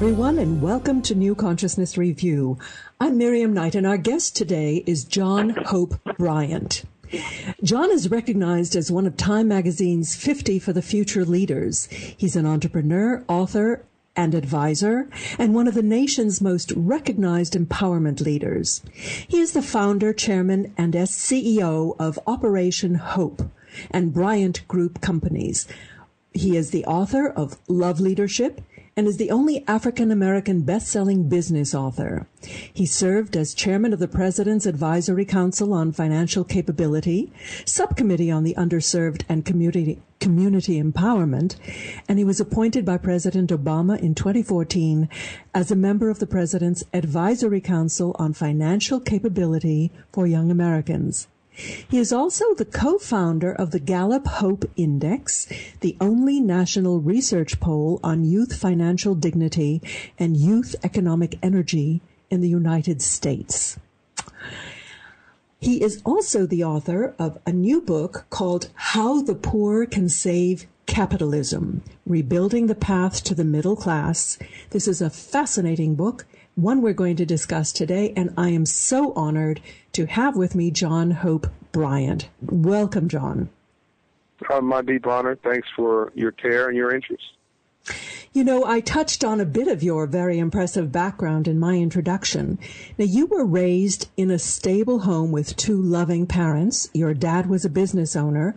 Everyone, and welcome to New Consciousness Review. I'm Miriam Knight, and our guest today is John Hope Bryant. John is recognized as one of Time Magazine's 50 for the Future Leaders. He's an entrepreneur, author, and advisor, and one of the nation's most recognized empowerment leaders. He is the founder, chairman, and CEO of Operation Hope and Bryant Group Companies. He is the author of Love Leadership, and is the only African American best-selling business author. He served as chairman of the President's Advisory Council on Financial Capability, subcommittee on the underserved and community community empowerment, and he was appointed by President Obama in 2014 as a member of the President's Advisory Council on Financial Capability for Young Americans. He is also the co-founder of the Gallup Hope Index, the only national research poll on youth financial dignity and youth economic energy in the United States. He is also the author of a new book called How the Poor Can Save Capitalism Rebuilding the Path to the Middle Class. This is a fascinating book one we're going to discuss today, and I am so honored to have with me John Hope Bryant. Welcome, John. Uh, my deep honor. Thanks for your care and your interest. You know, I touched on a bit of your very impressive background in my introduction. Now, you were raised in a stable home with two loving parents. Your dad was a business owner.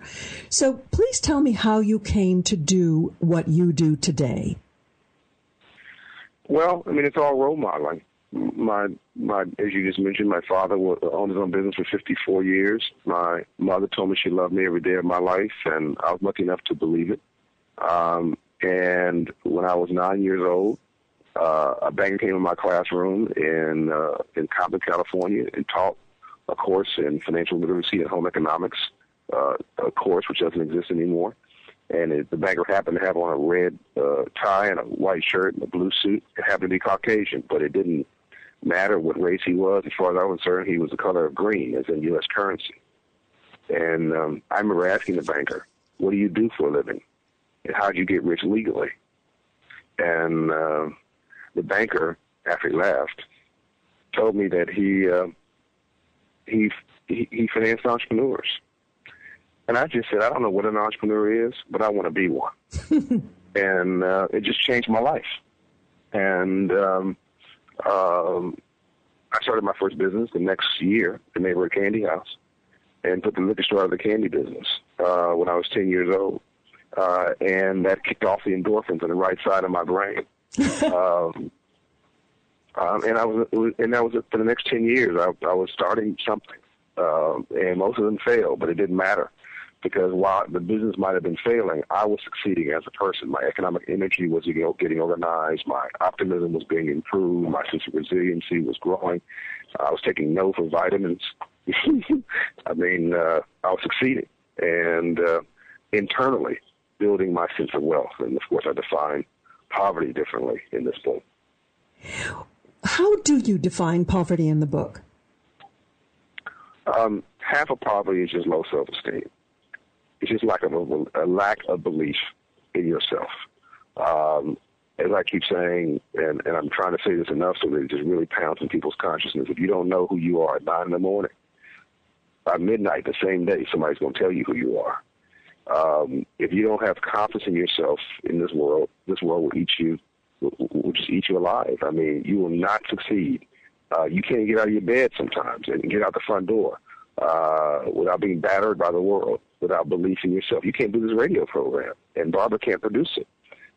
So please tell me how you came to do what you do today. Well, I mean, it's all role modeling. My my, as you just mentioned, my father owned his own business for 54 years. My mother told me she loved me every day of my life, and I was lucky enough to believe it. Um, and when I was nine years old, uh, a banker came in my classroom in uh, in Compton, California, and taught a course in financial literacy and home economics, uh, a course which doesn't exist anymore and it, the banker happened to have on a red uh, tie and a white shirt and a blue suit. It happened to be Caucasian, but it didn't matter what race he was. As far as I was concerned, he was the color of green, as in U.S. currency. And um, I remember asking the banker, "What do you do for a living? And how did you get rich legally?" And uh, the banker, after he left, told me that he uh, he he, he financed entrepreneurs and I just said, I don't know what an entrepreneur is, but I want to be one. and uh, it just changed my life. And um, um, I started my first business the next year, the neighborhood candy house, and put the liquor store out of the candy business uh, when I was 10 years old. Uh, and that kicked off the endorphins on the right side of my brain. um, um, and I was, and that was for the next 10 years. I, I was starting something, uh, and most of them failed, but it didn't matter because while the business might have been failing, I was succeeding as a person. My economic energy was getting organized. My optimism was being improved. My sense of resiliency was growing. I was taking no for vitamins. I mean, uh, I was succeeding. And uh, internally, building my sense of wealth. And of course, I define poverty differently in this book. How do you define poverty in the book? Um, half of poverty is just low self esteem. It's just lack of a, a lack of belief in yourself. Um, as I keep saying, and, and I'm trying to say this enough so that it just really pounds in people's consciousness. If you don't know who you are at nine in the morning, by midnight the same day, somebody's going to tell you who you are. Um, if you don't have confidence in yourself in this world, this world will eat you, will, will just eat you alive. I mean, you will not succeed. Uh, you can't get out of your bed sometimes and get out the front door uh, without being battered by the world without belief in yourself. You can't do this radio program, and Barbara can't produce it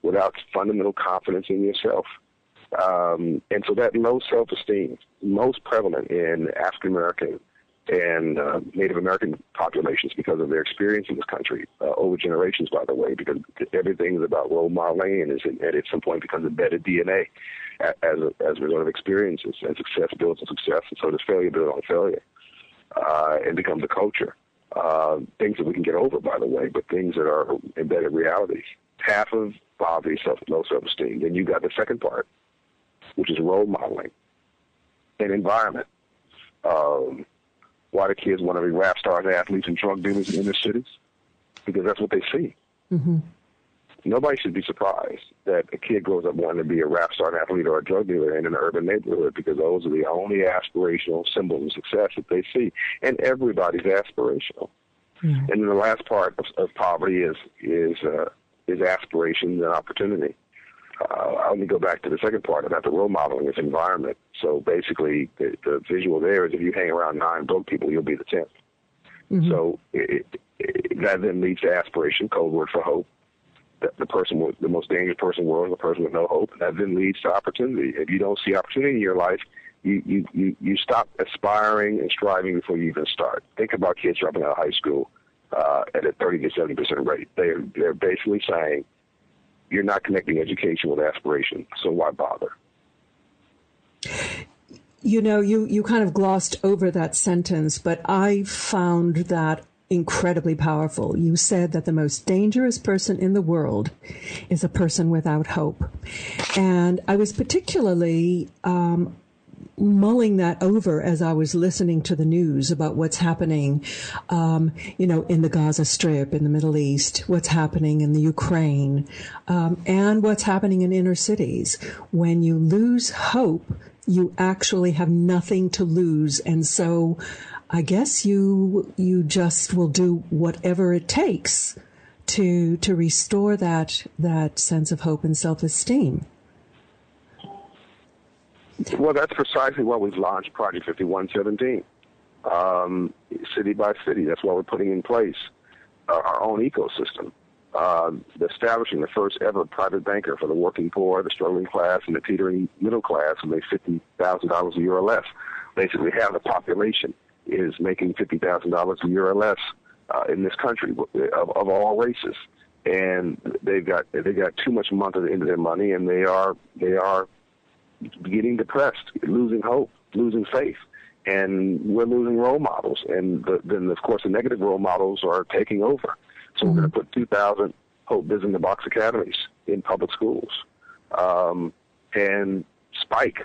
without fundamental confidence in yourself. Um, and so that low self-esteem, most prevalent in African American and uh, Native American populations because of their experience in this country uh, over generations, by the way, because everything is about role modeling and is at some point becomes embedded DNA as a, as a result of experiences. And success builds on success, and so does failure build on failure, uh, and becomes a culture uh, things that we can get over, by the way, but things that are embedded realities. Half of poverty, self, low self-esteem. Then you got the second part, which is role modeling and environment. Um, why do kids want to be rap stars, athletes, and drug dealers in inner cities? Because that's what they see. Mm-hmm. Nobody should be surprised that a kid grows up wanting to be a rap star, an athlete, or a drug dealer in an urban neighborhood because those are the only aspirational symbols of success that they see, and everybody's aspirational. Mm-hmm. And then the last part of, of poverty is is uh, is aspirations and opportunity. Uh, I'll only go back to the second part about the role modeling is environment. So basically, the, the visual there is if you hang around nine broke people, you'll be the 10th. Mm-hmm. So it, it, that then leads to aspiration, code word for hope the, person with the most dangerous person in the world is the person with no hope. And that then leads to opportunity. If you don't see opportunity in your life, you, you, you, you stop aspiring and striving before you even start. Think about kids dropping out of high school uh, at a 30 to 70 percent rate. They're, they're basically saying, you're not connecting education with aspiration, so why bother? You know, you, you kind of glossed over that sentence, but I found that incredibly powerful. You said that the most dangerous person in the world is a person without hope. And I was particularly um, mulling that over as I was listening to the news about what's happening, um, you know, in the Gaza Strip, in the Middle East, what's happening in the Ukraine, um, and what's happening in inner cities. When you lose hope, you actually have nothing to lose. And so I guess you you just will do whatever it takes to to restore that that sense of hope and self esteem. Well, that's precisely why we've launched Project 5117, um, city by city. That's why we're putting in place uh, our own ecosystem, uh, establishing the first ever private banker for the working poor, the struggling class, and the teetering middle class who make fifty thousand dollars a year or less. Basically, have the population is making fifty thousand dollars a year or less uh, in this country of, of all races, and they've got they got too much money into their money, and they are they are getting depressed, losing hope, losing faith, and we're losing role models, and the, then of course the negative role models are taking over. So mm-hmm. we're going to put two thousand Hope Biz in the Box academies in public schools, um, and Spike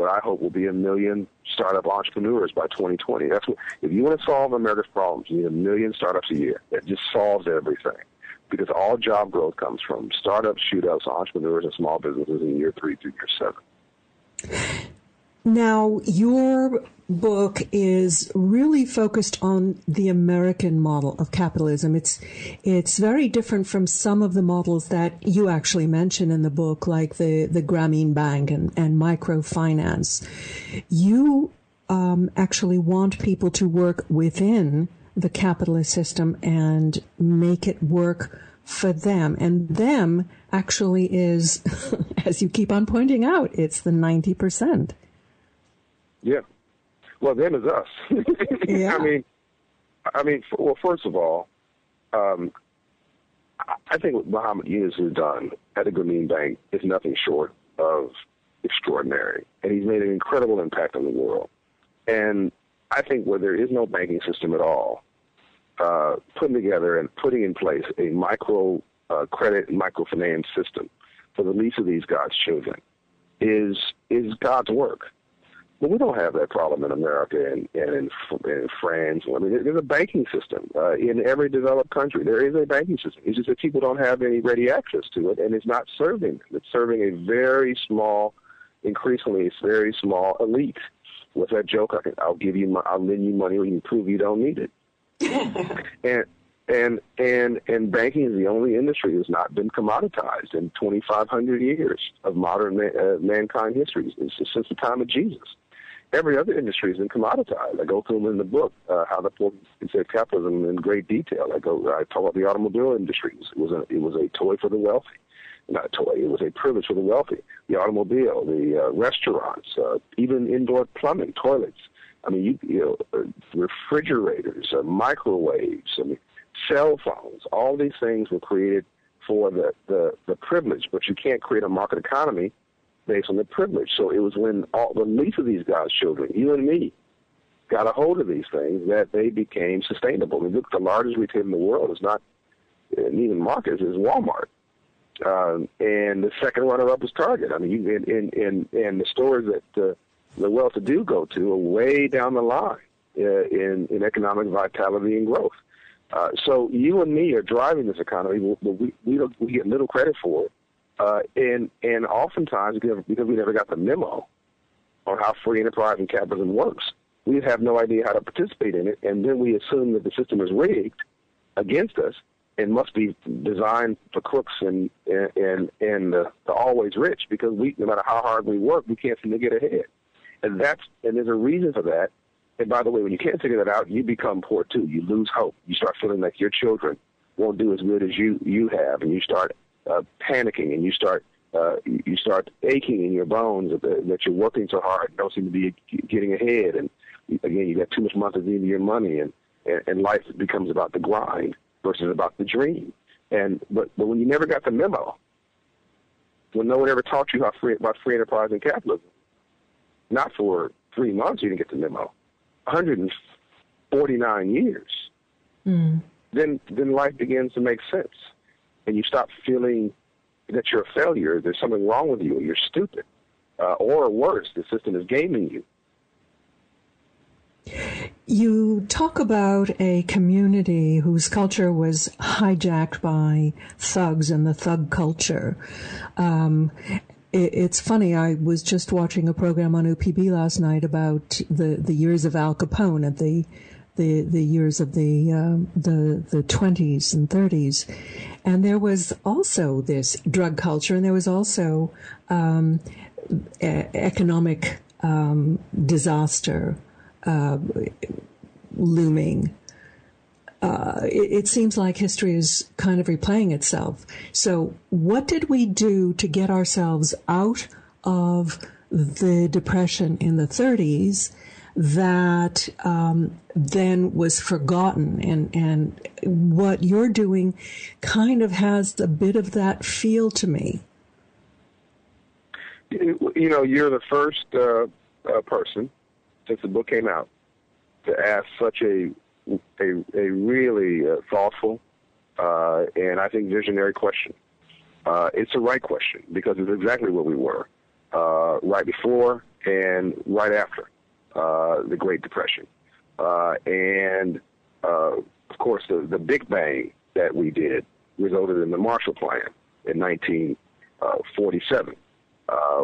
what I hope will be a million startup entrepreneurs by 2020. That's what, if you want to solve America's problems, you need a million startups a year. That just solves everything. Because all job growth comes from startups, shootouts, entrepreneurs, and small businesses in year three through year seven. Now, your book is really focused on the American model of capitalism. It's it's very different from some of the models that you actually mention in the book, like the the Grameen Bank and, and microfinance. You um, actually want people to work within the capitalist system and make it work for them. And them actually is, as you keep on pointing out, it's the ninety percent. Yeah. Well, them is us. yeah. I mean, I mean, well, first of all, um, I think what Muhammad Yunus has done at the Grameen Bank is nothing short of extraordinary, and he's made an incredible impact on the world. And I think where there is no banking system at all, uh, putting together and putting in place a micro uh, credit and microfinance system for the least of these God's children is is God's work. But we don't have that problem in America and, and in, in France. I mean, there's a banking system uh, in every developed country. There is a banking system. It's just that people don't have any ready access to it, and it's not serving them. It's serving a very small, increasingly, it's very small elite. What's that joke? I can, I'll give you, my, I'll lend you money when you prove you don't need it. and and and and banking is the only industry that's not been commoditized in 2,500 years of modern man, uh, mankind history since the time of Jesus every other industry has been commoditized. I go through them in the book, uh, how the book considered capitalism in great detail. I go, I talk about the automobile industry. It was a, it was a toy for the wealthy. Not a toy, it was a privilege for the wealthy. The automobile, the uh, restaurants, uh, even indoor plumbing, toilets. I mean, you, you know, uh, refrigerators, uh, microwaves, I mean, cell phones. All these things were created for the, the, the privilege, but you can't create a market economy based on their privilege. So it was when all the least of these guys' children, you and me, got a hold of these things that they became sustainable. I mean, look, the largest retailer in the world is not even Marcus, is Walmart. Um, and the second runner-up is Target. I mean, you, in, in, in, in the stores that uh, the well-to-do go to are way down the line uh, in, in economic vitality and growth. Uh, so you and me are driving this economy, but we we, don't, we get little credit for it, uh, and and oftentimes because we never got the memo on how free enterprise and capitalism works, we have no idea how to participate in it, and then we assume that the system is rigged against us and must be designed for crooks and and and the, the always rich because we no matter how hard we work, we can't seem to get ahead, and that's and there's a reason for that. And by the way, when you can't figure that out, you become poor too. You lose hope. You start feeling like your children won't do as good as you you have, and you start uh, panicking, and you start uh, you start aching in your bones that, that you're working so hard, and don't seem to be getting ahead, and again, you got too much money into your money, and, and and life becomes about the grind versus about the dream. And but but when you never got the memo, when no one ever taught you how free, about free enterprise and capitalism, not for three months you didn't get the memo. 149 years, mm. then then life begins to make sense, and you stop feeling that you're a failure. There's something wrong with you, you're stupid, uh, or worse, the system is gaming you. You talk about a community whose culture was hijacked by thugs and the thug culture. Um, it's funny. I was just watching a program on OPB last night about the, the years of Al Capone and the the the years of the um, the the twenties and thirties, and there was also this drug culture, and there was also um, economic um, disaster uh, looming uh, it, it, seems like history is kind of replaying itself. So, what did we do to get ourselves out of the depression in the 30s that um, then was forgotten? And and what you're doing kind of has a bit of that feel to me. You know, you're the first uh, uh, person since the book came out to ask such a a, a really uh, thoughtful uh, and I think visionary question. Uh, it's the right question because it's exactly where we were uh, right before and right after uh, the Great Depression. Uh, and of course, the, the Big Bang that we did resulted in the Marshall Plan in 1947,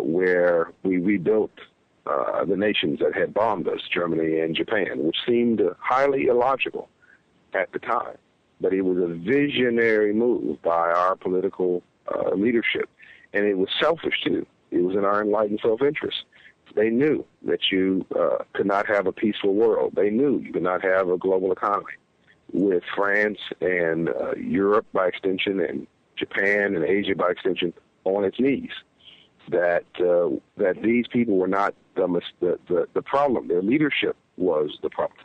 where we rebuilt uh, the nations that had bombed us, Germany and Japan, which seemed highly illogical at the time. But it was a visionary move by our political uh, leadership. And it was selfish, too. It was in our enlightened self interest. They knew that you uh, could not have a peaceful world. They knew you could not have a global economy with France and uh, Europe by extension and Japan and Asia by extension on its knees that uh, that these people were not the, the the problem. Their leadership was the problem,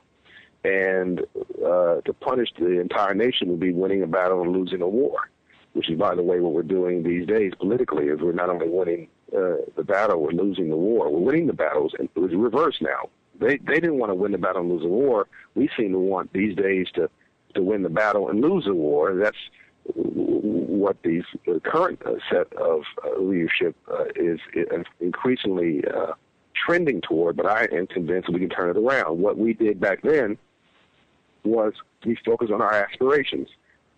and uh, to punish the entire nation would be winning a battle and losing a war, which is, by the way, what we're doing these days politically. Is we're not only winning uh, the battle, we're losing the war. We're winning the battles, and it was reversed now. They they didn't want to win the battle and lose the war. We seem to want these days to to win the battle and lose the war. That's what the current uh, set of uh, leadership uh, is increasingly trending toward, but I am convinced we can turn it around. What we did back then was we focused on our aspirations.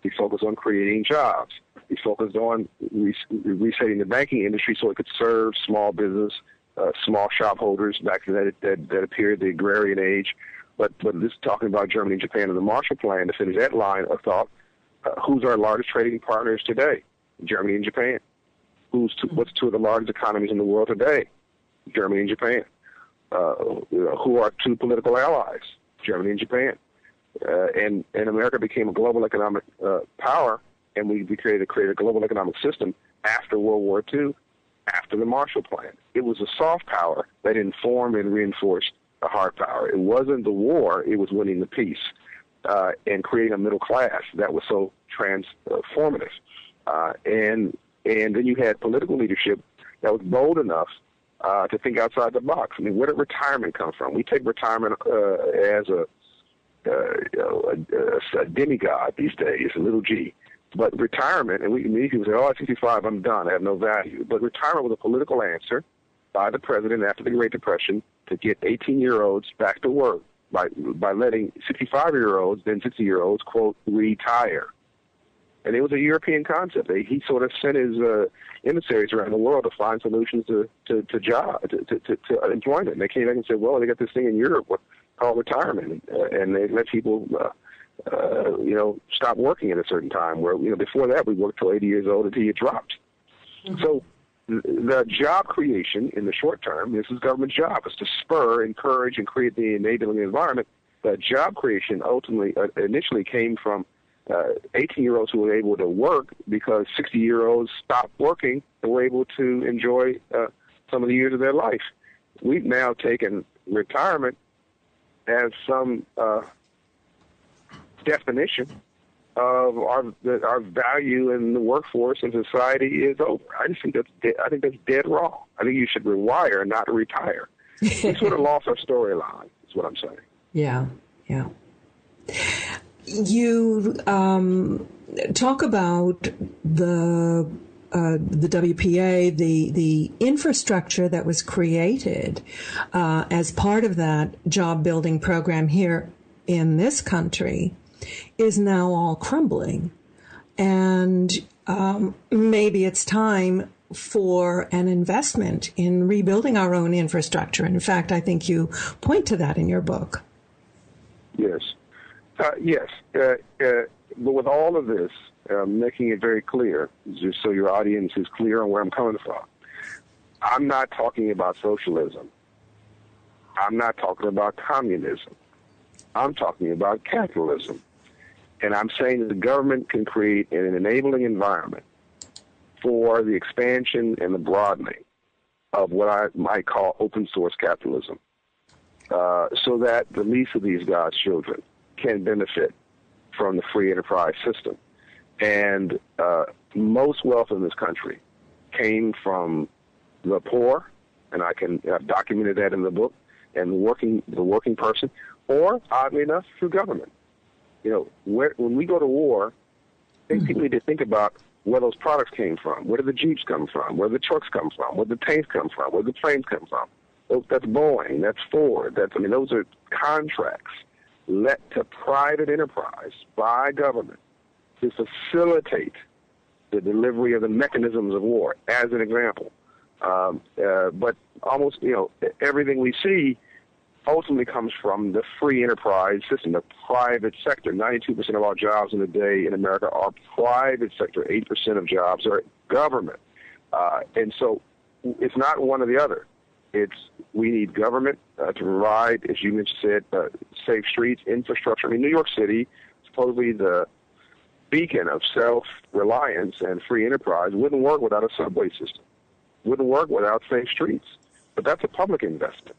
We focused on creating jobs. He focused on resetting the banking industry so it could serve small business, uh, small shop holders back in that, that, that appeared the agrarian age. But, but this is talking about Germany and Japan and the Marshall Plan to finish that line of thought, uh, who's our largest trading partners today? Germany and Japan. Who's two, what's two of the largest economies in the world today? Germany and Japan. Uh, who are two political allies? Germany and Japan. Uh, and and America became a global economic uh, power, and we, we created created a global economic system after World War II, after the Marshall Plan. It was a soft power that informed and reinforced the hard power. It wasn't the war; it was winning the peace uh, and creating a middle class that was so transformative. Uh, and and then you had political leadership that was bold enough uh, to think outside the box. I mean, where did retirement come from? We take retirement uh, as a, a, a demigod these days, a little g. But retirement, and we many people say, "Oh, at 65, I'm done. I have no value." But retirement was a political answer by the president after the Great Depression to get 18-year-olds back to work by by letting 65 year olds, then 60 year olds, quote, retire. And it was a European concept. He sort of sent his uh, emissaries around the world to find solutions to to to job to, to, to, to employment. And they came back and said, "Well, they got this thing in Europe called retirement, uh, and they let people." Uh, uh, you know, stop working at a certain time. Where you know before that we worked till 80 years old until you dropped. Mm-hmm. So the job creation in the short term, this is government's job, is to spur, encourage, and create the enabling environment. The job creation ultimately, uh, initially came from 18-year-olds uh, who were able to work because 60-year-olds stopped working and were able to enjoy uh, some of the years of their life. We've now taken retirement as some uh, definition of our our value in the workforce and society is over. I just think that's dead, I think that's dead wrong. I think you should rewire, not retire. we sort of lost our storyline. Is what I'm saying. Yeah, yeah. You um, talk about the uh, the WPA, the the infrastructure that was created uh, as part of that job building program here in this country is now all crumbling. And um, maybe it's time for an investment in rebuilding our own infrastructure. In fact, I think you point to that in your book. Yes. Uh, yes. Uh, uh, but with all of this, uh, making it very clear, just so your audience is clear on where I'm coming from, I'm not talking about socialism. I'm not talking about communism. I'm talking about capitalism. And I'm saying that the government can create an enabling environment for the expansion and the broadening of what I might call open source capitalism, uh, so that the least of these God's children can benefit from the free enterprise system. And uh, most wealth in this country came from the poor, and I can I've documented that in the book, and the working the working person, or oddly enough, through government you know, where, when we go to war, I think people need to think about where those products came from. Where did the Jeeps come from? Where did the trucks come from? Where did the tanks come from? Where did the planes come from? That's Boeing. That's Ford. That's I mean, those are contracts let to private enterprise by government to facilitate the delivery of the mechanisms of war. As an example, um, uh, but almost you know everything we see ultimately comes from the free enterprise system, the private sector. 92% of all jobs in the day in America are private sector. 8% of jobs are government. Uh, and so it's not one or the other. It's we need government uh, to provide, as you mentioned, said, uh, safe streets, infrastructure. I mean, New York City, supposedly the beacon of self-reliance and free enterprise, wouldn't work without a subway system. Wouldn't work without safe streets. But that's a public investment.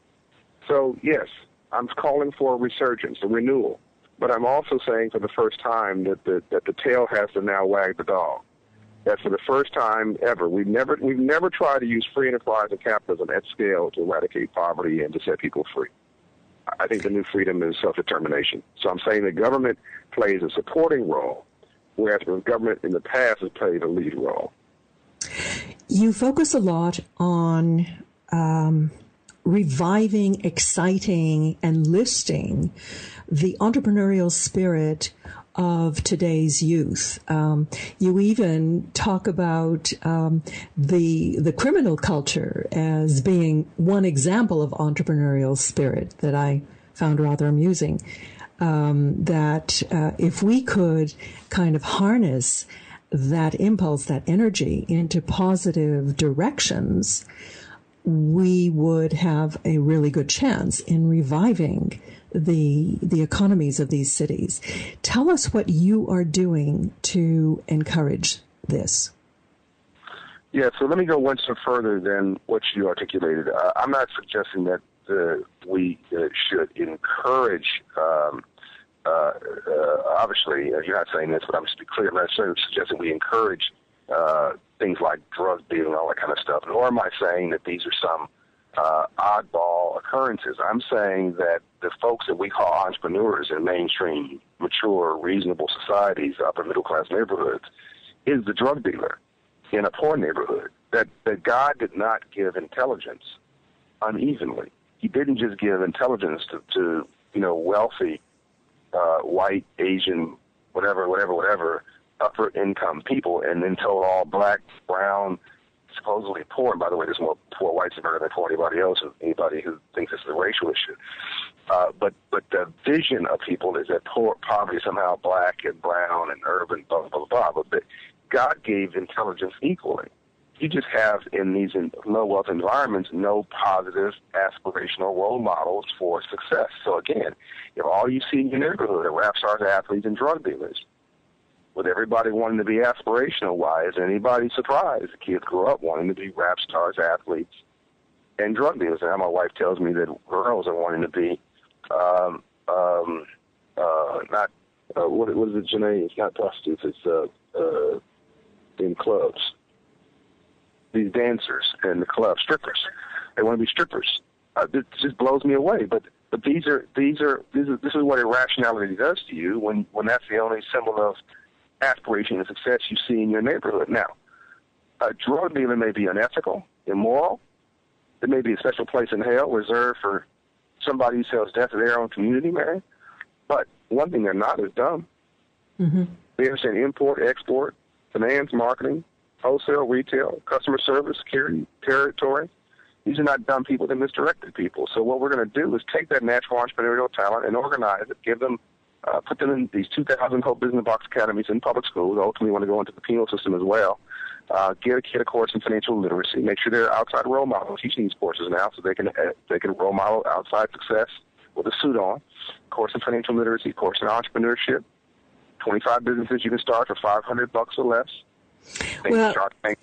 So, yes, I'm calling for a resurgence, a renewal. But I'm also saying for the first time that the, that the tail has to now wag the dog. That for the first time ever, we've never, we've never tried to use free enterprise and capitalism at scale to eradicate poverty and to set people free. I think the new freedom is self-determination. So I'm saying the government plays a supporting role, whereas the government in the past has played a lead role. You focus a lot on um, reviving, exciting, and listing the entrepreneurial spirit of today's youth. Um, you even talk about um, the the criminal culture as being one example of entrepreneurial spirit that I found rather amusing. Um, that uh, if we could kind of harness that impulse, that energy into positive directions, we would have a really good chance in reviving the the economies of these cities. Tell us what you are doing to encourage this. Yeah, so let me go one step further than what you articulated. Uh, I'm not suggesting that we uh, should encourage. Um, uh, uh, obviously, you're not saying this, but I'm just to be clear. I'm not suggesting we encourage things like drug dealing and all that kind of stuff. Nor am I saying that these are some uh, oddball occurrences. I'm saying that the folks that we call entrepreneurs in mainstream, mature, reasonable societies, upper middle class neighborhoods, is the drug dealer in a poor neighborhood. That that God did not give intelligence unevenly. He didn't just give intelligence to, to you know, wealthy, uh, white, Asian, whatever, whatever, whatever, upper income people, and then told all black, brown, supposedly poor. And by the way, there's more poor whites in America than poor anybody else, anybody who thinks this is a racial issue. Uh, but but the vision of people is that poor, poverty somehow black and brown and urban, blah blah blah. blah. But God gave intelligence equally. You just have in these low wealth environments no positive aspirational role models for success. So again, if all you see in your neighborhood are rap stars, athletes, and drug dealers, with everybody wanting to be aspirational, why is anybody surprised? The kids grew up wanting to be rap stars, athletes, and drug dealers. And my wife tells me that girls are wanting to be um, um, uh, not uh, what, what is it, Janae? It's not prostitutes. It's uh, uh, in clubs. These dancers in the club, strippers. They want to be strippers. Uh, it just blows me away. But but these are these are this is, this is what irrationality does to you when when that's the only symbol of aspiration and success you see in your neighborhood. Now, a drug dealer may be unethical, immoral. There may be a special place in hell reserved for somebody who sells death to their own community, man. But one thing they're not is dumb. Mm-hmm. They understand import, export, finance, marketing, wholesale, retail, customer service, security, territory. These are not dumb people, they're misdirected people. So what we're going to do is take that natural entrepreneurial talent and organize it, give them, uh, put them in these 2,000 Hope Business Box academies in public schools. Ultimately, want to go into the penal system as well. Uh, get a kid a course in financial literacy. Make sure they're outside role models teaching these courses now, so they can uh, they can role model outside success with a suit on. Course in financial literacy, course in entrepreneurship, 25 businesses you can start for 500 bucks or less. Well,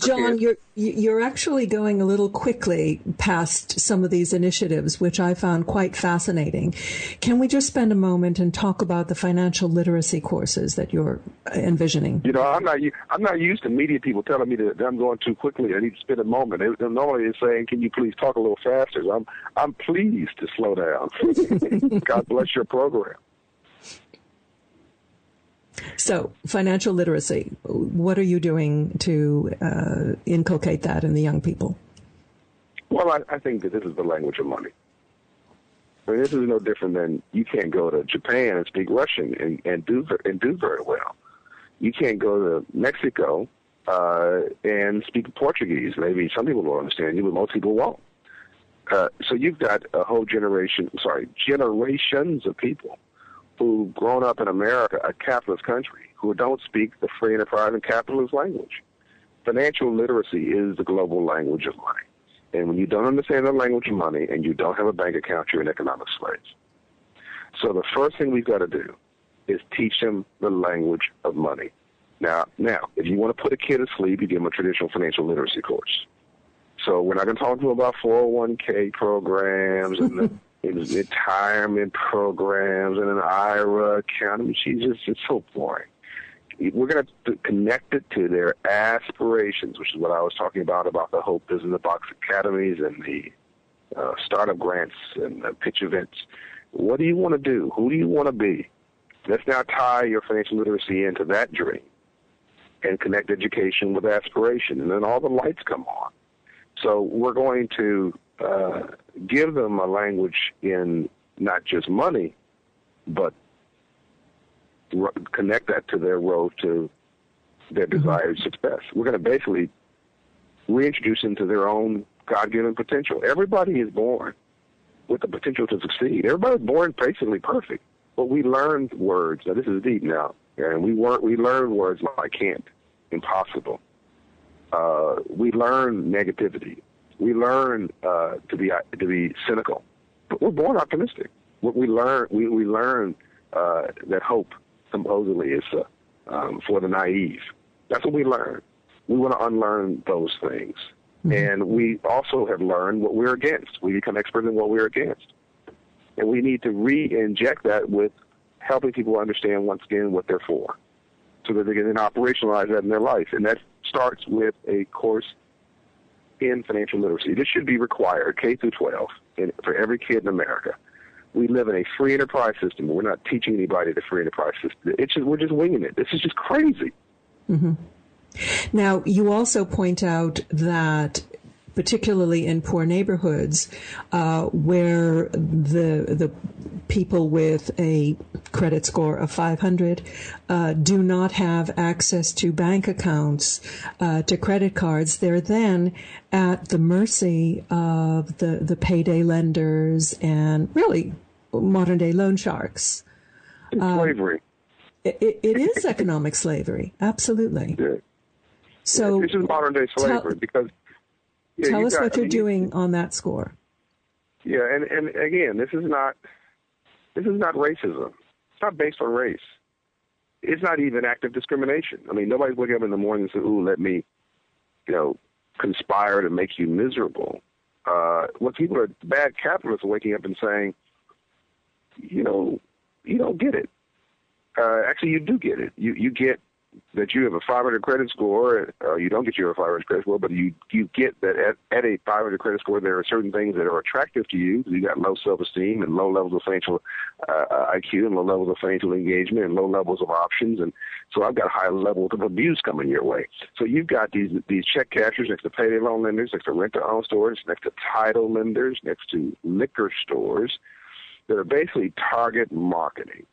John, you're you're actually going a little quickly past some of these initiatives, which I found quite fascinating. Can we just spend a moment and talk about the financial literacy courses that you're envisioning? You know, I'm not I'm not used to media people telling me that I'm going too quickly. I need to spend a moment. They, normally, they're saying, "Can you please talk a little faster?" I'm I'm pleased to slow down. God bless your program. So, financial literacy, what are you doing to uh, inculcate that in the young people? Well, I, I think that this is the language of money. I mean, this is no different than you can't go to Japan and speak Russian and, and do and do very well. You can't go to Mexico uh, and speak Portuguese. Maybe some people will understand you, but most people won't. Uh, so you've got a whole generation, sorry, generations of people who've grown up in America, a capitalist country, who don't speak the free enterprise and capitalist language. Financial literacy is the global language of money. And when you don't understand the language of money and you don't have a bank account, you're an economic slave. So the first thing we've got to do is teach them the language of money. Now, now, if you want to put a kid to sleep, you give them a traditional financial literacy course. So we're not going to talk to them about 401k programs and the was retirement programs and an IRA account. I mean, she's just it's so boring. We're going to connect it to their aspirations, which is what I was talking about about the Hope Business Box Academies and the uh, startup grants and the pitch events. What do you want to do? Who do you want to be? Let's now tie your financial literacy into that dream and connect education with aspiration, and then all the lights come on. So we're going to uh, give them a language in not just money, but connect that to their road to their mm-hmm. desired mm-hmm. success. We're going to basically reintroduce them to their own God-given potential. Everybody is born with the potential to succeed. Everybody's born basically perfect, but we learn words. Now this is deep now, and we work. We learn words like can't, impossible. Uh, we learn negativity we learn uh, to be to be cynical, but we're born optimistic. What we learn, we we learn uh, that hope supposedly is uh, um, for the naive. That's what we learn. We want to unlearn those things, mm-hmm. and we also have learned what we're against. We become expert in what we're against, and we need to re-inject that with helping people understand once again what they're for, so that they can then operationalize that in their life. And that starts with a course in financial literacy. This should be required, K through 12, in, for every kid in America. We live in a free enterprise system. We're not teaching anybody the free enterprise system. It's just, we're just winging it. This is just crazy. Mm-hmm. Now, you also point out that particularly in poor neighborhoods, uh, where the the people with a credit score of 500 uh, do not have access to bank accounts, uh, to credit cards. They're then at the mercy of the, the payday lenders and really modern day loan sharks. Um, slavery. It, it is economic slavery. Absolutely. Yeah. So this is modern day slavery because. Yeah, tell us got, what you're I mean, doing on that score. Yeah, and and again, this is not this is not racism. It's not based on race. It's not even active discrimination. I mean, nobody's waking up in the morning and saying, "Ooh, let me, you know, conspire to make you miserable." Uh, what people are bad capitalists are waking up and saying, you know, you don't get it. Uh, actually, you do get it. You you get that you have a 500 credit score, uh, you don't get your 500 credit score, but you you get that at, at a 500 credit score, there are certain things that are attractive to you. You got low self-esteem and low levels of financial uh, IQ and low levels of financial engagement and low levels of options, and so I've got high levels of abuse coming your way. So you've got these these check cashers next to payday loan lenders, next to rent-to-own stores, next to title lenders, next to liquor stores that are basically target marketing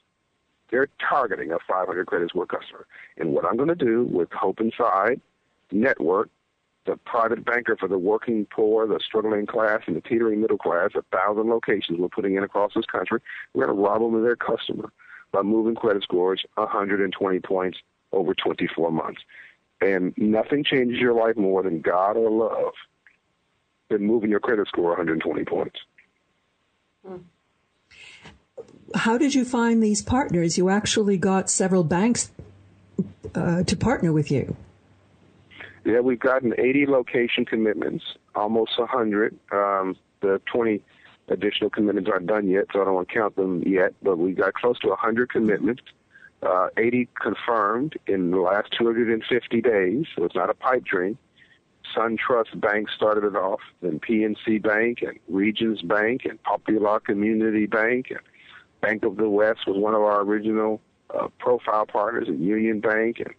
they're targeting a 500 credit score customer. And what I'm going to do with Hope Inside Network, the private banker for the working poor, the struggling class, and the teetering middle class, a thousand locations we're putting in across this country, we're going to rob them of their customer by moving credit scores 120 points over 24 months. And nothing changes your life more than God or love than moving your credit score 120 points. Hmm how did you find these partners? You actually got several banks uh, to partner with you. Yeah, we've gotten 80 location commitments, almost 100. Um, the 20 additional commitments aren't done yet, so I don't want to count them yet, but we got close to 100 commitments. Uh, 80 confirmed in the last 250 days, so it's not a pipe dream. SunTrust Bank started it off, then PNC Bank and Regions Bank and Popular Community Bank and Bank of the West was one of our original uh, profile partners, and Union Bank, and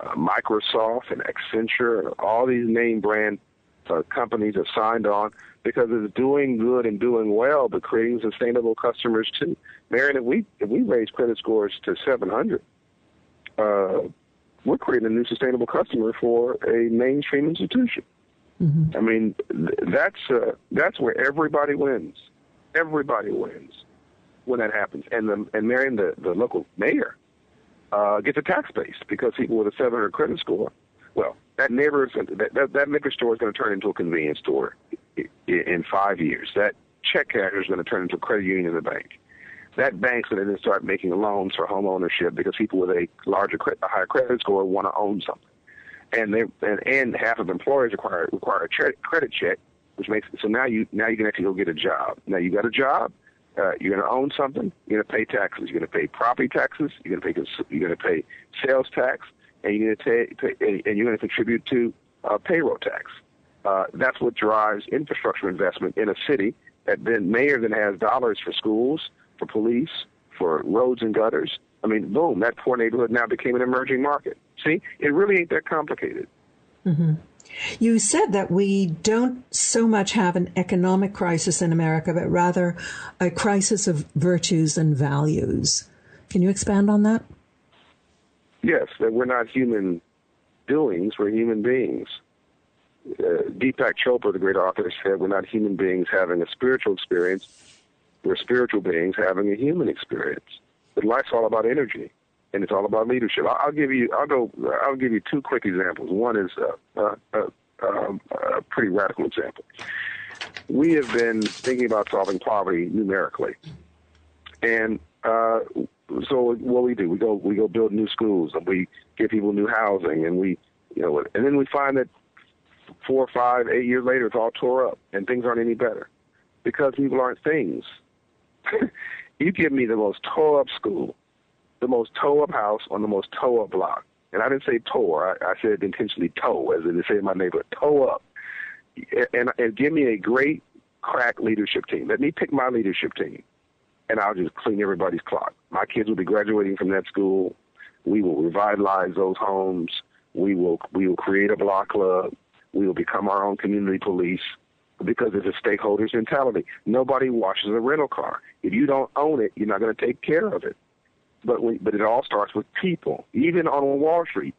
uh, Microsoft, and Accenture, and all these name brand uh, companies have signed on because it's doing good and doing well, but creating sustainable customers too. Miriam, if we if we raise credit scores to 700, uh, we're creating a new sustainable customer for a mainstream institution. Mm-hmm. I mean, th- that's uh, that's where everybody wins. Everybody wins when that happens. And the and Miriam, the, the local mayor, uh, gets a tax base because people with a 700 credit score, well, that neighbor, that, that, that liquor store is going to turn into a convenience store in five years. That check casher is going to turn into a credit union in the bank. That bank's going to then start making loans for home ownership because people with a larger, a higher credit score want to own something. And they and, and half of employers require require a credit check, which makes so now you now you can actually go get a job. Now you got a job, uh, you're going to own something. You're going to pay taxes. You're going to pay property taxes. You're going to pay you're going to pay sales tax, and you're going to pay, and you're going to contribute to uh, payroll tax. Uh, that's what drives infrastructure investment in a city. That then mayor then has dollars for schools, for police, for roads and gutters. I mean, boom! That poor neighborhood now became an emerging market. See, it really ain't that complicated. Mm-hmm. You said that we don't so much have an economic crisis in America, but rather a crisis of virtues and values. Can you expand on that? Yes, that we're not human doings, we're human beings. Uh, Deepak Chopra, the great author, said we're not human beings having a spiritual experience, we're spiritual beings having a human experience. But life's all about energy and it's all about leadership. I'll, give you, I'll go, I'll give you two quick examples. One is uh, uh, uh, um, a pretty radical example. We have been thinking about solving poverty numerically, and uh, so what we do, we go, we go build new schools, and we give people new housing, and we, you know, and then we find that four, five, eight years later, it's all tore up, and things aren't any better because people aren't things. you give me the most tore up school the most toe up house on the most toe up block. And I didn't say tore. I, I said intentionally toe, as they say in my neighborhood, toe up. And, and give me a great crack leadership team. Let me pick my leadership team, and I'll just clean everybody's clock. My kids will be graduating from that school. We will revitalize those homes. We will we will create a block club. We will become our own community police, because it's a stakeholder's mentality. Nobody washes a rental car. If you don't own it, you're not going to take care of it. But we, but it all starts with people. Even on Wall Street,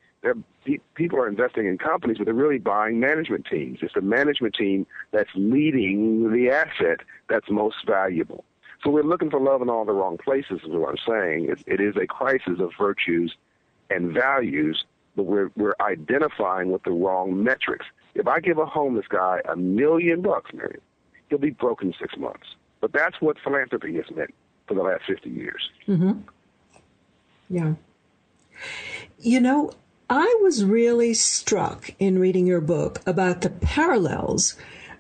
people are investing in companies, but they're really buying management teams. It's the management team that's leading the asset that's most valuable. So we're looking for love in all the wrong places, is what I'm saying. It, it is a crisis of virtues and values, but we're, we're identifying with the wrong metrics. If I give a homeless guy a million bucks, Mary, he'll be broke in six months. But that's what philanthropy has meant for the last 50 years. Mm-hmm. Yeah. You know, I was really struck in reading your book about the parallels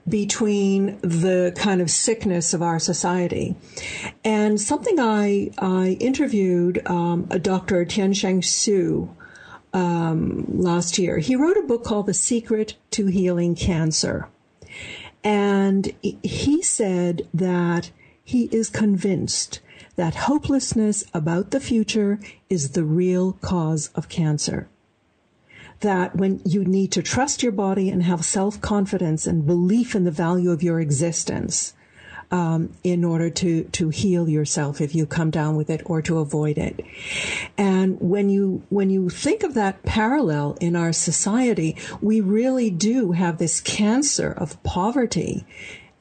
between the kind of sickness of our society. And something I, I interviewed um, a Dr. Tien-Sheng Hsu um, last year. He wrote a book called The Secret to Healing Cancer. And he said that he is convinced that hopelessness about the future is the real cause of cancer. That when you need to trust your body and have self confidence and belief in the value of your existence, um, in order to to heal yourself if you come down with it or to avoid it. And when you when you think of that parallel in our society, we really do have this cancer of poverty.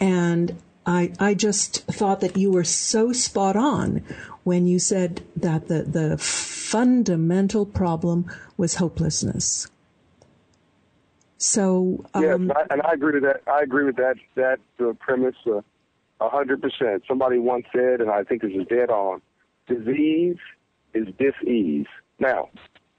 And I I just thought that you were so spot on when you said that the the fundamental problem was hopelessness. So um, yes, I, and I agree with that. I agree with that that uh, premise. Uh, a hundred percent. Somebody once said, and I think this is dead on, disease is dis-ease. Now,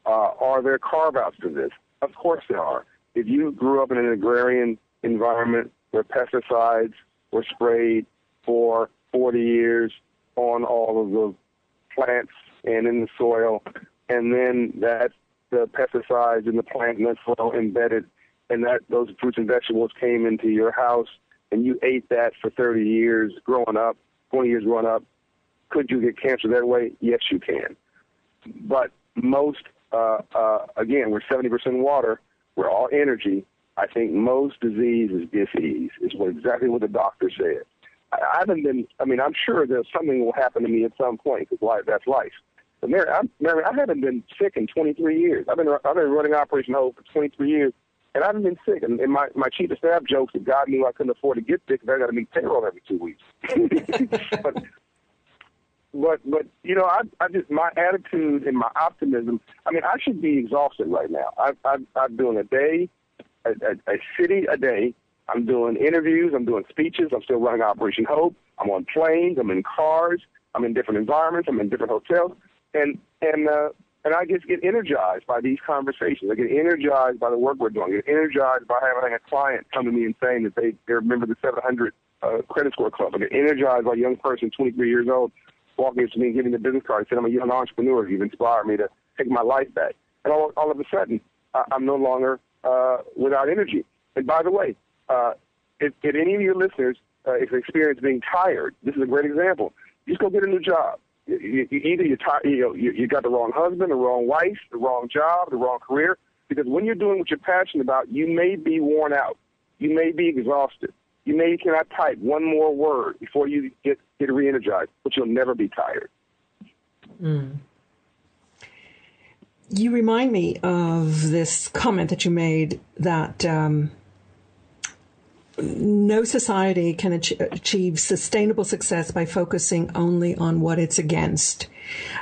uh, are there carve-outs to this? Of course there are. If you grew up in an agrarian environment where pesticides were sprayed for 40 years on all of the plants and in the soil, and then that the pesticides in the plant and the soil embedded, and that those fruits and vegetables came into your house and you ate that for 30 years growing up, 20 years growing up, could you get cancer that way? Yes, you can. But most, uh, uh, again, we're 70% water. We're all energy. I think most disease is disease, is what exactly what the doctor said. I, I haven't been, I mean, I'm sure that something will happen to me at some point because life, that's life. But Mary, I'm, Mary, I haven't been sick in 23 years. I've been, I've been running Operation Hope for 23 years and I haven't been sick. And, and my, my chief of staff jokes that God knew I couldn't afford to get sick because I got to meet payroll every two weeks. but, but, but, you know, I, I just, my attitude and my optimism, I mean, I should be exhausted right now. I, I, I'm doing a day, a, a, a city a day. I'm doing interviews. I'm doing speeches. I'm still running Operation Hope. I'm on planes. I'm in cars. I'm in different environments. I'm in different hotels. And, and, uh, and I just get energized by these conversations. I get energized by the work we're doing. I get energized by having a client come to me and saying that they, they remember the 700 uh, credit score club. I get energized by a young person, 23 years old, walking up to me and giving me the business card, saying I'm a young entrepreneur. You've inspired me to take my life back. And all, all of a sudden, I, I'm no longer uh, without energy. And by the way, uh, if, if any of your listeners uh, experience being tired, this is a great example. Just go get a new job you, you, either you, you, know, you you got the wrong husband, the wrong wife, the wrong job, the wrong career. Because when you're doing what you're passionate about, you may be worn out, you may be exhausted, you may cannot type one more word before you get get re-energized, but you'll never be tired. Mm. You remind me of this comment that you made that. Um, no society can achieve sustainable success by focusing only on what it's against.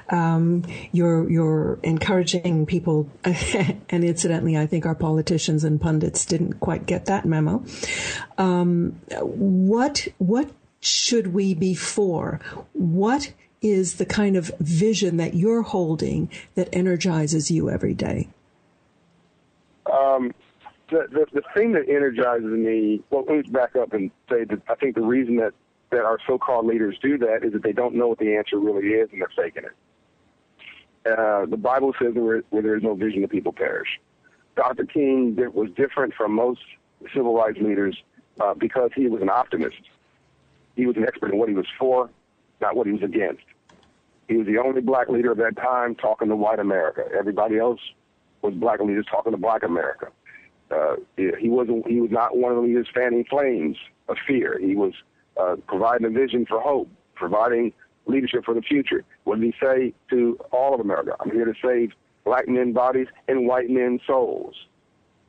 Um, you're you're encouraging people, and incidentally, I think our politicians and pundits didn't quite get that memo. Um, what what should we be for? What is the kind of vision that you're holding that energizes you every day? Um, the, the the thing that energizes me. Well, let me back up and say that I think the reason that that our so-called leaders do that is that they don't know what the answer really is and they're faking it. Uh, the Bible says where, where there is no vision, the people perish. Dr. King was different from most civil rights leaders uh, because he was an optimist. He was an expert in what he was for, not what he was against. He was the only black leader of that time talking to white America. Everybody else was black leaders talking to black America Uh, he wasn't. He was not one of the leaders fanning flames of fear. He was uh, providing a vision for hope, providing leadership for the future. What did he say to all of America? I'm here to save black men's bodies and white men's souls.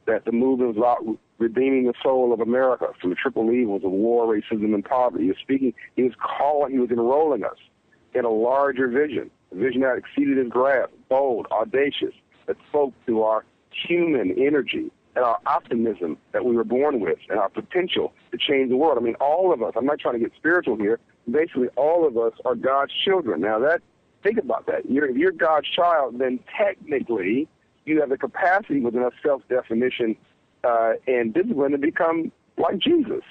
That the movement was redeeming the soul of America from the triple evils of war, racism, and poverty. He was speaking. He was calling. He was enrolling us in a larger vision, a vision that exceeded his grasp, bold, audacious, that spoke to our human energy and our optimism that we were born with and our potential to change the world. I mean, all of us, I'm not trying to get spiritual here, basically all of us are God's children. Now that, think about that. You're, if you're God's child, then technically you have the capacity with enough self-definition uh, and discipline to become like Jesus.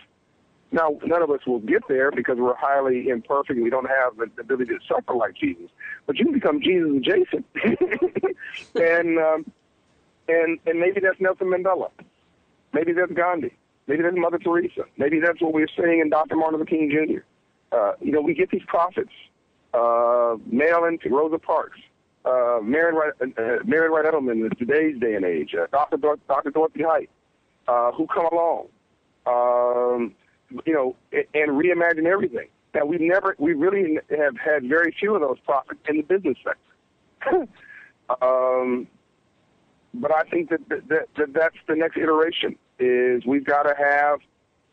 Now, none of us will get there because we're highly imperfect and we don't have the ability to suffer like Jesus. But you can become Jesus adjacent. and um, and and maybe that's Nelson Mandela. Maybe that's Gandhi. Maybe that's Mother Teresa. Maybe that's what we're seeing in Dr. Martin Luther King Jr. Uh, you know, we get these prophets, uh, Marian Rosa Parks, uh, Wright, uh, uh Wright Edelman in today's day and age, uh, Dr. Dor- Dr. Dorothy Height, uh, who come along, um, you know, and, reimagine everything. Now we've never, we really have had very few of those in the business sector. um, but I think that, that, that, that that's the next iteration is we've got to have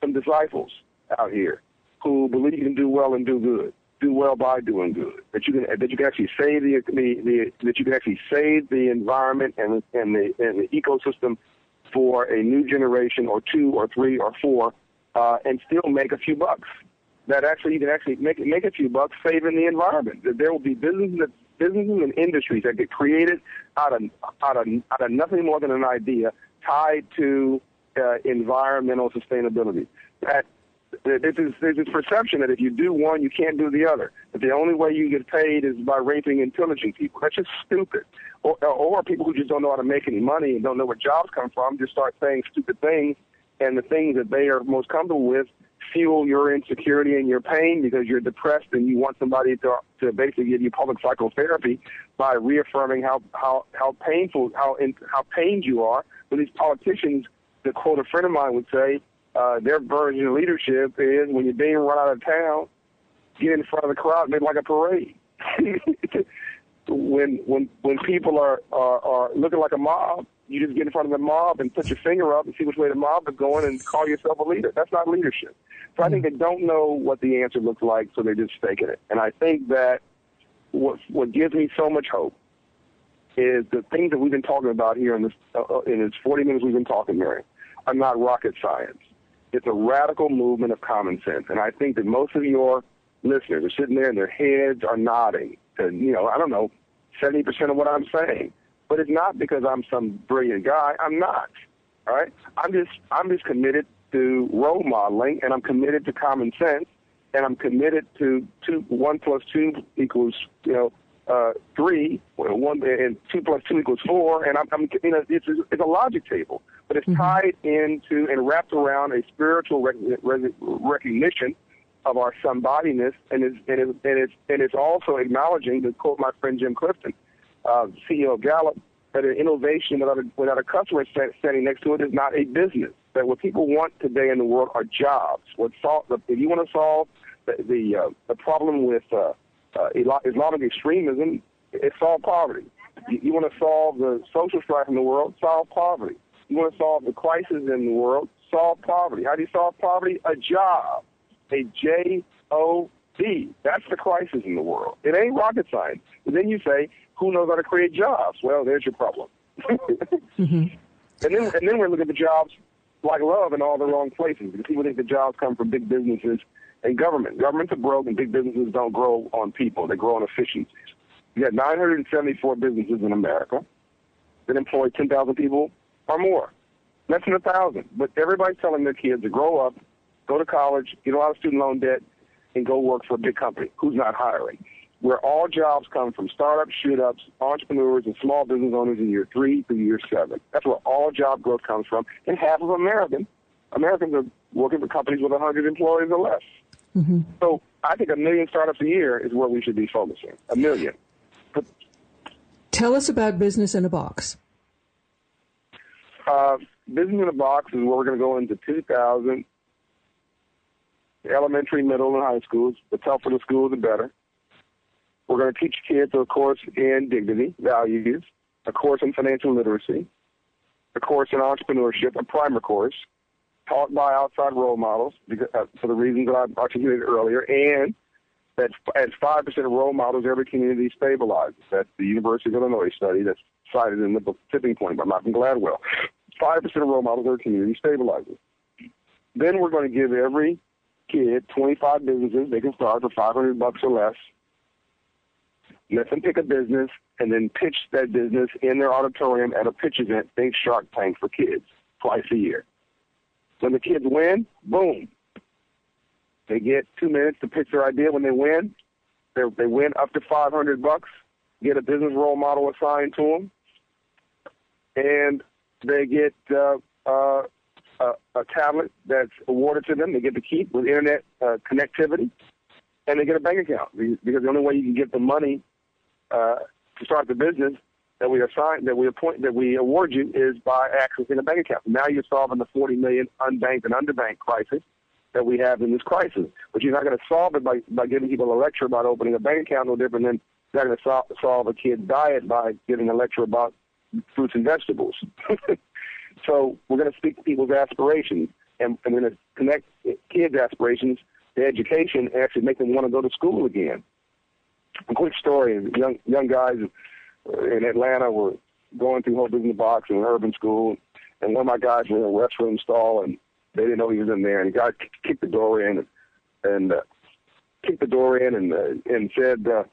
some disciples out here who believe you can do well and do good, do well by doing good. That you can that you can actually save the the, the that you can actually save the environment and and the and the ecosystem for a new generation or two or three or four, uh, and still make a few bucks. That actually you can actually make make a few bucks saving the environment. There will be businesses businesses and industries that get created out of out of out of nothing more than an idea tied to uh, environmental sustainability. That there's this, there's this perception that if you do one, you can't do the other. That the only way you get paid is by raping intelligent people. That's just stupid. Or, or people who just don't know how to make any money and don't know where jobs come from just start saying stupid things, and the things that they are most comfortable with fuel your insecurity and your pain because you're depressed and you want somebody to to basically give you public psychotherapy by reaffirming how how how painful how in, how pained you are. But these politicians, to quote a friend of mine would say, uh, their version of leadership is when you're being run out of town, get in front of the crowd, make like a parade. when when when people are, are are looking like a mob, you just get in front of the mob and put your finger up and see which way the mob is going and call yourself a leader. That's not leadership. So I think they don't know what the answer looks like, so they're just faking it. And I think that what what gives me so much hope is the things that we've been talking about here in this uh, in this 40 minutes we've been talking, Mary, are not rocket science. It's a radical movement of common sense, and I think that most of your listeners are sitting there and their heads are nodding to you know I don't know 70% of what I'm saying, but it's not because I'm some brilliant guy. I'm not. All right, I'm just I'm just committed to role modeling, and I'm committed to common sense, and I'm committed to two one plus two equals you know uh, three, one and two plus two equals four, and I'm, I'm you know it's a, it's a logic table, but it's mm-hmm. tied into and wrapped around a spiritual rec- rec- recognition of our somebodiness, and it's and it's and it's and it's also acknowledging to quote my friend Jim Clifton, uh, CEO of Gallup, that an innovation without a, without a customer standing next to it is not a business that what people want today in the world are jobs. What solve, if you want to solve the the, uh, the problem with uh, uh, Islamic extremism, it's solve poverty. You, you want to solve the social strife in the world, solve poverty. You want to solve the crisis in the world, solve poverty. How do you solve poverty? A job, a J O B. That's the crisis in the world. It ain't rocket science. But then you say, who knows how to create jobs? Well, there's your problem. mm-hmm. And then and then we look at the jobs like love in all the wrong places because people think the jobs come from big businesses and government. Governments are broke and big businesses don't grow on people. They grow on efficiencies. You got 974 businesses in America that employ 10,000 people or more. Less than a thousand. But everybody's telling their kids to grow up, go to college, get a lot of student loan debt, and go work for a big company who's not hiring where all jobs come from startups, shoot-ups, entrepreneurs, and small business owners in year three through year seven. That's where all job growth comes from. And half of Americans, Americans are working for companies with 100 employees or less. Mm-hmm. So I think a million startups a year is where we should be focusing. A million. Tell us about Business in a Box. Uh, business in a box is where we're going to go into 2000 elementary, middle, and high schools. The tougher the school, the better. We're going to teach kids a course in dignity, values, a course in financial literacy, a course in entrepreneurship, a primer course taught by outside role models because, uh, for the reasons that I articulated earlier, and that as 5% of role models, every community stabilizes. That's the University of Illinois study that's cited in the book Tipping Point by Malcolm Gladwell. 5% of role models, every community stabilizes. Then we're going to give every kid 25 businesses they can start for 500 bucks or less. Let them pick a business and then pitch that business in their auditorium at a pitch event, think Shark Tank for kids, twice a year. When the kids win, boom. They get two minutes to pitch their idea. When they win, they win up to 500 bucks. Get a business role model assigned to them, and they get uh, uh, a, a tablet that's awarded to them. They get to keep with internet uh, connectivity, and they get a bank account because the only way you can get the money uh, to start the business that we assign that we appoint that we award you is by accessing a bank account. Now you're solving the 40 million unbanked and underbanked crisis that we have in this crisis. But you're not going to solve it by by giving people a lecture about opening a bank account, no different than you're not going to solve, solve a kid's diet by giving a lecture about fruits and vegetables. So we're going to speak to people's aspirations, and, we're going to connect kids' aspirations to education and actually make them want to go to school again. A quick story: young young guys in Atlanta were going through Hope in the Box in an urban school, and one of my guys was in a restroom stall, and they didn't know he was in there, and the guy kicked the door in and, uh, kicked the door in and uh, and said, uh,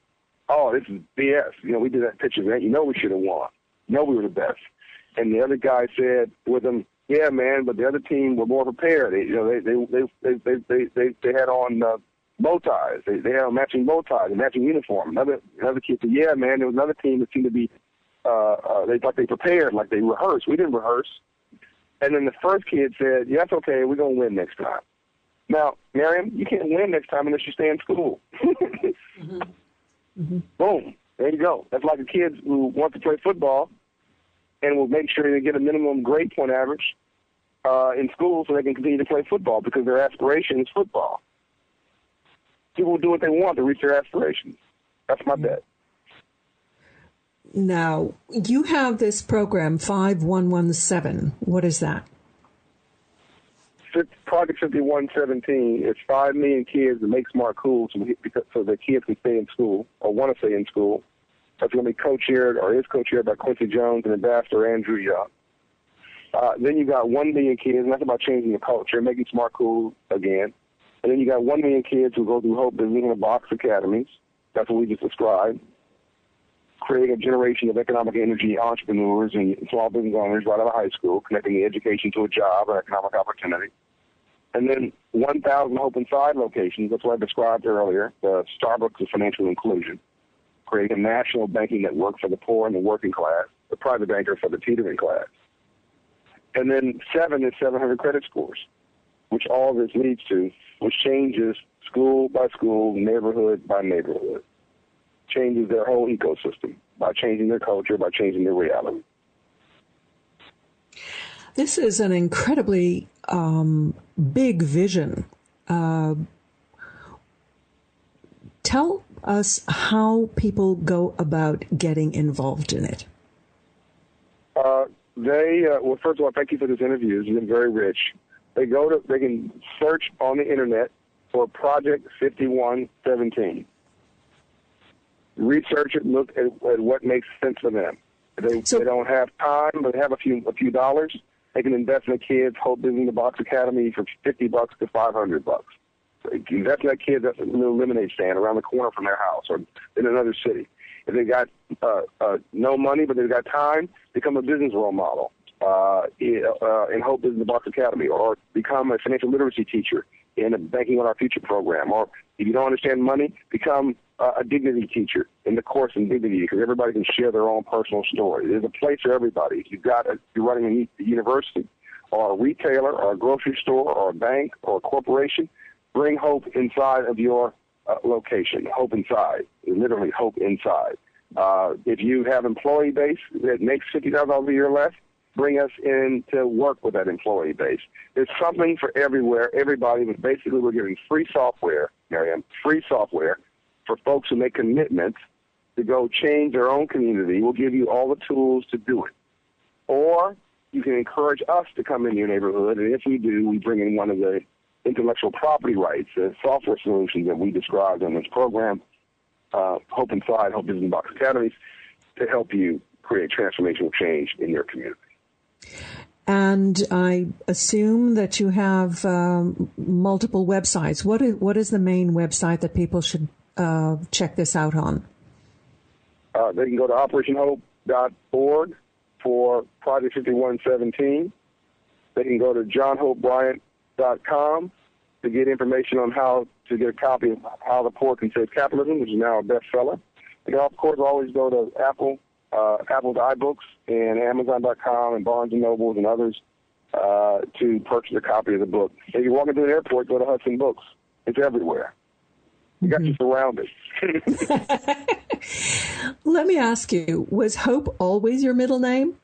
"Oh, this is BS. You know, we did that pitch event. You know, we should have won. You know, we were the best." And the other guy said with him, "Yeah, man, but the other team were more prepared. They, you know, they they they they they they they, they had on uh, bow ties. They they had matching bow ties and matching uniform." Another another kid said, "Yeah, man, there was another team that seemed to be uh, uh, they like they prepared, like they rehearsed. We didn't rehearse." And then the first kid said, "Yeah, that's okay. We're gonna win next time." Now, Miriam, you can't win next time unless you stay in school. mm-hmm. Mm-hmm. Boom. There you go. That's like the kids who want to play football and will make sure they get a minimum grade point average uh, in school so they can continue to play football because their aspiration is football. People will do what they want to reach their aspirations. That's my bet. Now, you have this program, 5117. What is that? Project 5117 is 5 million kids that make smart schools so, because, so that kids can stay in school or want to stay in school that's going to be co-chaired or is co-chaired by Quincy Jones and Ambassador Andrew Young. Uh, then you got one million kids, and that's about changing the culture, making smart cool again. And then you got one million kids who go through Hope Business in a Box Academies. That's what we just described. Creating a generation of economic energy entrepreneurs and small business owners right out of high school, connecting the education to a job or economic opportunity. And then 1,000 Hope Inside locations. That's what I described earlier, the Starbucks of financial inclusion create a national banking network for the poor and the working class, the private banker for the teetering class. And then seven is 700 credit scores, which all this leads to, which changes school by school, neighborhood by neighborhood, changes their whole ecosystem by changing their culture, by changing their reality. This is an incredibly um, big vision. Uh, tell us how people go about getting involved in it? Uh, they uh, well, first of all, thank you for this interview. It's been very rich. They go to they can search on the internet for Project 5117. Research it, look at, at what makes sense for them. They, so, they don't have time, but they have a few a few dollars. They can invest in the kids' Hope Business in the Box Academy for 50 bucks to 500 bucks in that kid that's a little lemonade stand around the corner from their house or in another city. If they got uh, uh, no money but they've got time, become a business role model uh, in, uh, in Hope Business Box Academy, or become a financial literacy teacher in a Banking on Our Future program, or if you don't understand money, become a dignity teacher in the course in dignity because everybody can share their own personal story. There's a place for everybody. If you've got a, you're running a university or a retailer or a grocery store or a bank or a corporation, Bring hope inside of your uh, location. Hope inside, literally hope inside. Uh, if you have employee base that makes fifty thousand dollars a year less, bring us in to work with that employee base. There's something for everywhere, everybody, but basically we're giving free software, Miriam, free software for folks who make commitments to go change their own community. We'll give you all the tools to do it. Or you can encourage us to come in your neighborhood, and if we do, we bring in one of the intellectual property rights, the software solutions that we described in this program, uh, Hope Inside, Hope Business Box Academies, to help you create transformational change in your community. And I assume that you have um, multiple websites. What is, what is the main website that people should uh, check this out on? Uh, they can go to operationhope.org for Project 5117. They can go to johnhopebryant.com to get information on how to get a copy of How the Poor Can Save Capitalism, which is now a bestseller. They can, of course, always go to Apple, uh, Apple's iBooks and Amazon.com and Barnes & Nobles and others uh, to purchase a copy of the book. If you walk into the airport, go to Hudson Books. It's everywhere. You got mm-hmm. you surrounded. Let me ask you: Was Hope always your middle name?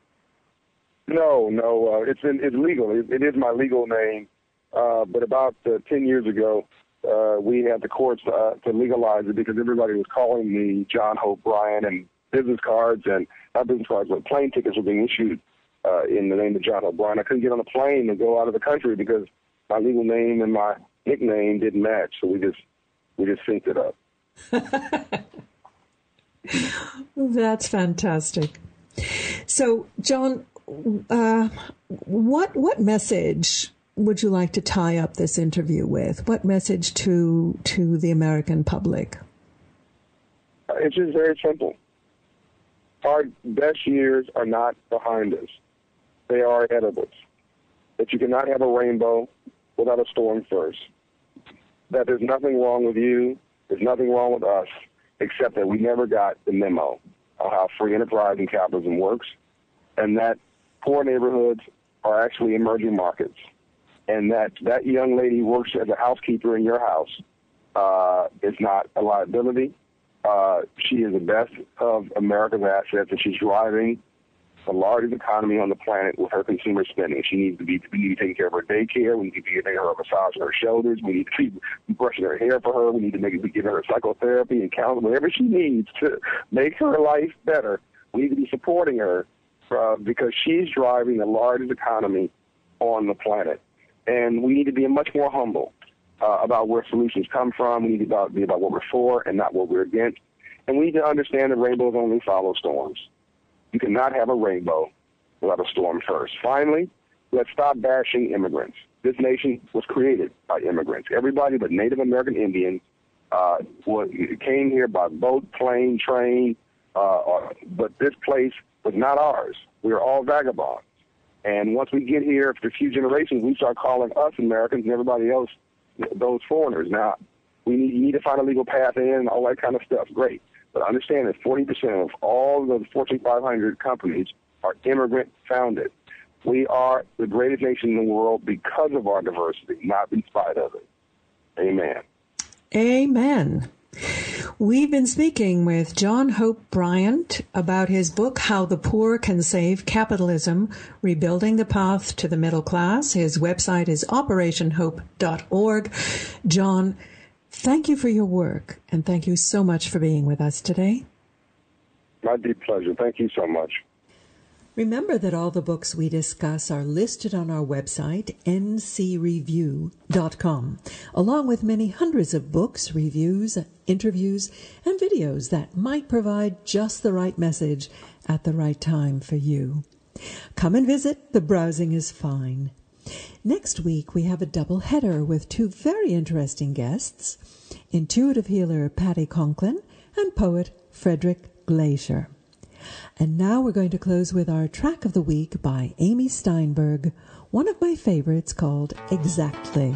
No, no. Uh, it's in, it's legal. It, it is my legal name. Uh, but about uh, ten years ago, uh, we had the courts uh, to legalize it because everybody was calling me John Hope Bryant, and business cards and not business cards, but plane tickets were being issued uh, in the name of John Hope Bryant. I couldn't get on a plane and go out of the country because my legal name and my nickname didn't match. So we just we just synced it up. That's fantastic. So, John, uh, what what message would you like to tie up this interview with? What message to to the American public? Uh, it's just very simple. Our best years are not behind us; they are ahead of us. That you cannot have a rainbow without a storm first that there's nothing wrong with you, there's nothing wrong with us, except that we never got the memo of how free enterprise and capitalism works, and that poor neighborhoods are actually emerging markets, and that that young lady works as a housekeeper in your house uh, is not a liability. Uh, she is the best of America's assets, and she's driving the largest economy on the planet with her consumer spending. She needs to be we need to taking care of her daycare. We need to be giving her a massage on her shoulders. We need to be brushing her hair for her. We need to make be giving her psychotherapy and counseling, whatever she needs to make her life better. We need to be supporting her uh, because she's driving the largest economy on the planet, and we need to be much more humble uh, about where solutions come from. We need to be about, what we're for and not what we're against. And we need to understand that rainbows only follow storms. You cannot have a rainbow without a storm first. Finally, let's stop bashing immigrants. This nation was created by immigrants. Everybody but Native American Indians uh, came here by boat, plane, train, uh, uh, but this place was not ours. We are all vagabonds. And once we get here, after a few generations, we start calling us Americans and everybody else those foreigners. Now, we need, you need to find a legal path in and all that kind of stuff. Great. But understand that 40% of all of the Fortune 500 companies are immigrant founded. We are the greatest nation in the world because of our diversity, not in spite of it. Amen. Amen. We've been speaking with John Hope Bryant about his book, How the Poor Can Save Capitalism, Rebuilding the Path to the Middle Class. His website is operationhope.org. John, Thank you for your work, and thank you so much for being with us today. My deep pleasure. Thank you so much. Remember that all the books we discuss are listed on our website, ncreview.com, along with many hundreds of books, reviews, interviews, and videos that might provide just the right message at the right time for you. Come and visit. The browsing is fine. Next week, we have a double header with two very interesting guests intuitive healer Patty Conklin and poet Frederick Glaysher. And now we're going to close with our track of the week by Amy Steinberg, one of my favorites called Exactly.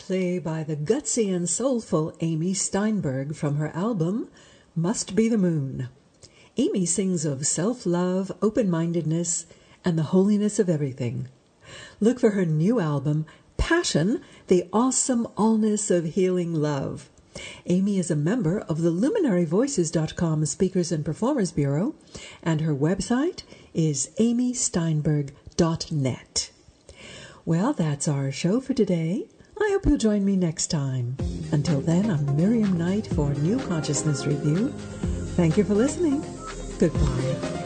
play by the gutsy and soulful Amy Steinberg from her album Must Be the Moon. Amy sings of self love, open mindedness, and the holiness of everything. Look for her new album, Passion The Awesome Allness of Healing Love. Amy is a member of the LuminaryVoices.com Speakers and Performers Bureau, and her website is amysteinberg.net. Well, that's our show for today. I hope you'll join me next time. Until then, I'm Miriam Knight for New Consciousness Review. Thank you for listening. Goodbye.